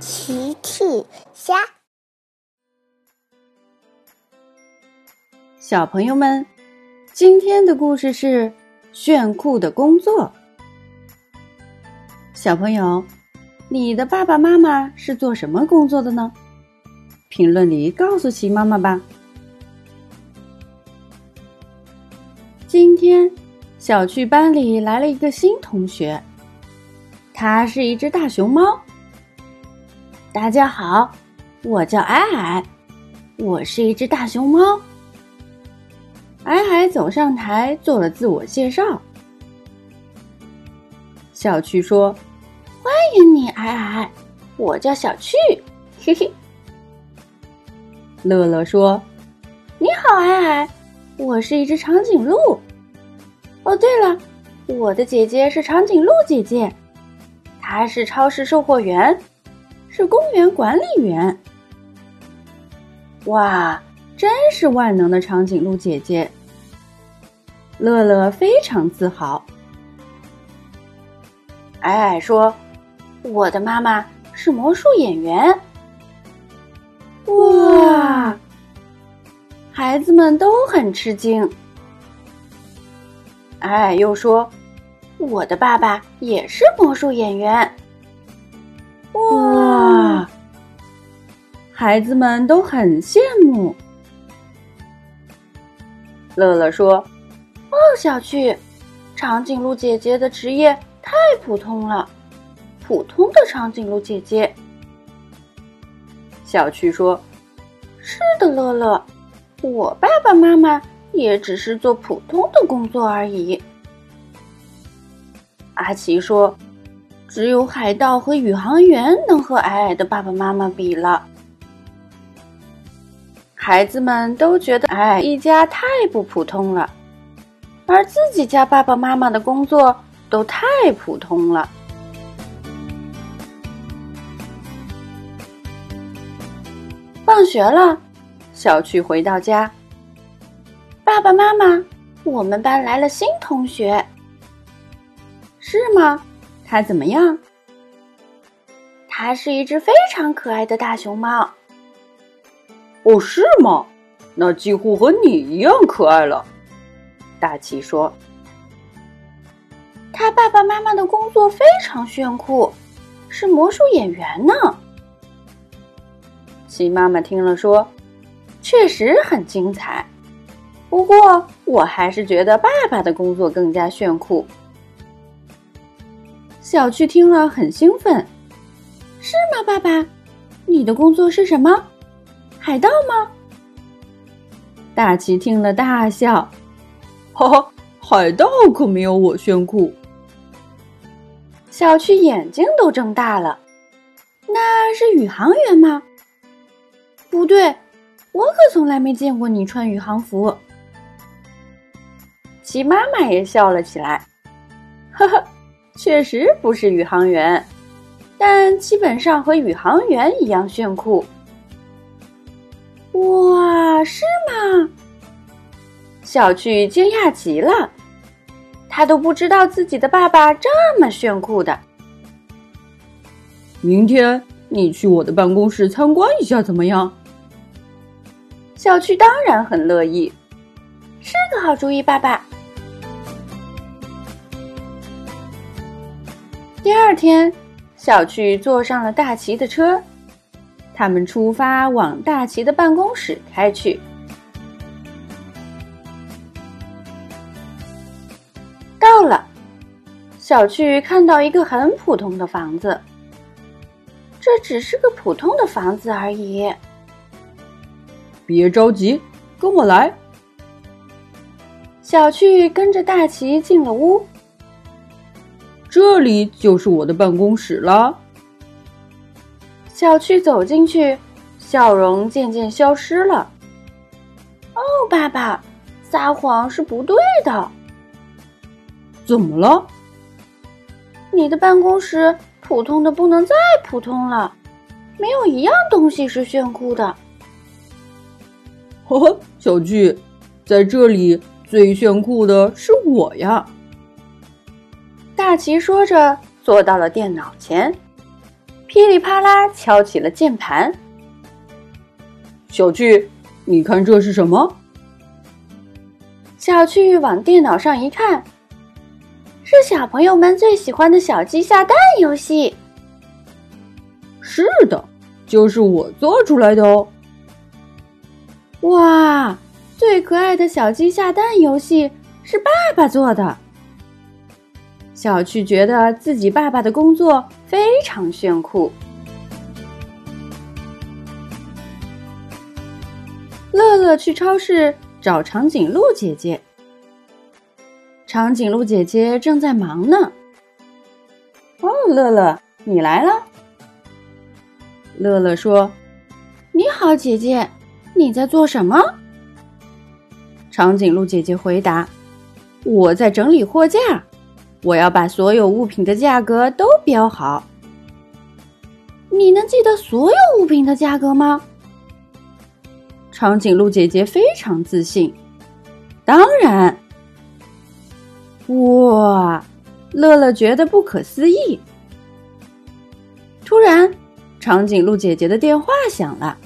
奇趣虾，小朋友们，今天的故事是炫酷的工作。小朋友，你的爸爸妈妈是做什么工作的呢？评论里告诉奇妈妈吧。今天，小趣班里来了一个新同学，他是一只大熊猫。大家好，我叫矮矮，我是一只大熊猫。矮矮走上台做了自我介绍。小趣说：“欢迎你，矮矮，我叫小趣。”嘿嘿。乐乐说：“你好，矮矮，我是一只长颈鹿。哦，对了，我的姐姐是长颈鹿姐姐，她是超市售货员。”是公园管理员。哇，真是万能的长颈鹿姐姐！乐乐非常自豪。矮矮说：“我的妈妈是魔术演员。”哇，孩子们都很吃惊。矮矮又说：“我的爸爸也是魔术演员。”哇！孩子们都很羡慕。乐乐说：“哦，小趣，长颈鹿姐姐的职业太普通了，普通的长颈鹿姐姐。”小趣说：“是的，乐乐，我爸爸妈妈也只是做普通的工作而已。”阿奇说。只有海盗和宇航员能和矮矮的爸爸妈妈比了。孩子们都觉得矮矮一家太不普通了，而自己家爸爸妈妈的工作都太普通了。放学了，小趣回到家，爸爸妈妈，我们班来了新同学，是吗？他怎么样？他是一只非常可爱的大熊猫。哦，是吗？那几乎和你一样可爱了。大奇说：“他爸爸妈妈的工作非常炫酷，是魔术演员呢。”奇妈妈听了说：“确实很精彩，不过我还是觉得爸爸的工作更加炫酷。”小趣听了很兴奋，是吗，爸爸？你的工作是什么？海盗吗？大奇听了大笑，哈哈，海盗可没有我炫酷。小趣眼睛都睁大了，那是宇航员吗？不对，我可从来没见过你穿宇航服。奇妈妈也笑了起来，呵呵。确实不是宇航员，但基本上和宇航员一样炫酷。哇，是吗？小趣惊讶极了，他都不知道自己的爸爸这么炫酷的。明天你去我的办公室参观一下，怎么样？小趣当然很乐意，是个好主意，爸爸。第二天，小趣坐上了大奇的车，他们出发往大齐的办公室开去。到了，小趣看到一个很普通的房子，这只是个普通的房子而已。别着急，跟我来。小趣跟着大奇进了屋。这里就是我的办公室了。小趣走进去，笑容渐渐消失了。哦，爸爸，撒谎是不对的。怎么了？你的办公室普通的不能再普通了，没有一样东西是炫酷的。呵呵，小趣，在这里最炫酷的是我呀。大奇说着，坐到了电脑前。噼里啪啦敲起了键盘。小趣，你看这是什么？小趣往电脑上一看，是小朋友们最喜欢的小鸡下蛋游戏。是的，就是我做出来的哦。哇，最可爱的小鸡下蛋游戏是爸爸做的。小趣觉得自己爸爸的工作非常炫酷。乐乐去超市找长颈鹿姐姐，长颈鹿姐姐正在忙呢。哦，乐乐，你来了。乐乐说：“你好，姐姐，你在做什么？”长颈鹿姐姐回答：“我在整理货架。”我要把所有物品的价格都标好。你能记得所有物品的价格吗？长颈鹿姐姐非常自信。当然。哇，乐乐觉得不可思议。突然，长颈鹿姐姐的电话响了。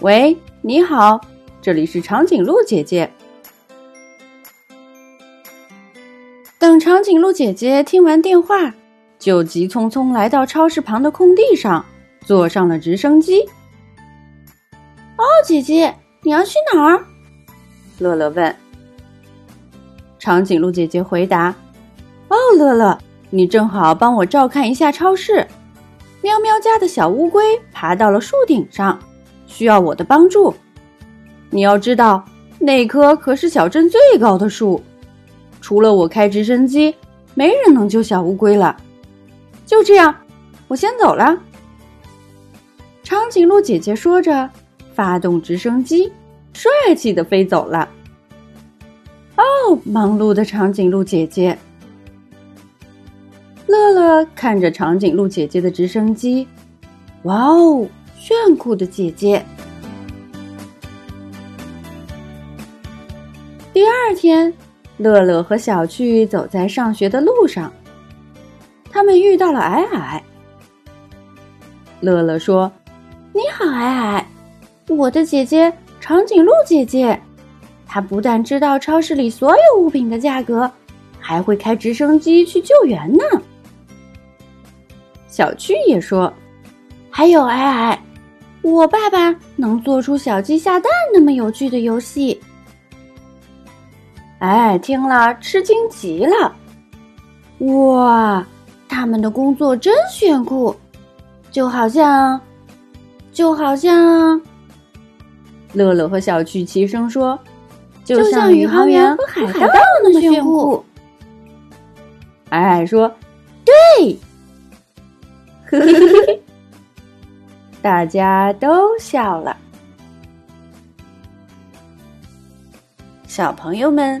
喂，你好，这里是长颈鹿姐姐。等长颈鹿姐姐听完电话，就急匆匆来到超市旁的空地上，坐上了直升机。哦，姐姐，你要去哪儿？乐乐问。长颈鹿姐姐回答：“哦，乐乐，你正好帮我照看一下超市。喵喵家的小乌龟爬到了树顶上，需要我的帮助。你要知道，那棵可是小镇最高的树。”除了我开直升机，没人能救小乌龟了。就这样，我先走了。长颈鹿姐姐说着，发动直升机，帅气的飞走了。哦，忙碌的长颈鹿姐姐。乐乐看着长颈鹿姐姐的直升机，哇哦，炫酷的姐姐。第二天。乐乐和小趣走在上学的路上，他们遇到了矮矮。乐乐说：“你好，矮矮，我的姐姐长颈鹿姐姐，她不但知道超市里所有物品的价格，还会开直升机去救援呢。”小趣也说：“还有矮矮，我爸爸能做出小鸡下蛋那么有趣的游戏。”哎，听了吃惊极了！哇，他们的工作真炫酷，就好像，就好像……乐乐和小趣齐声说：“就像宇航员和海盗那么炫酷。”矮矮说：“对。”呵呵呵呵，大家都笑了。小朋友们。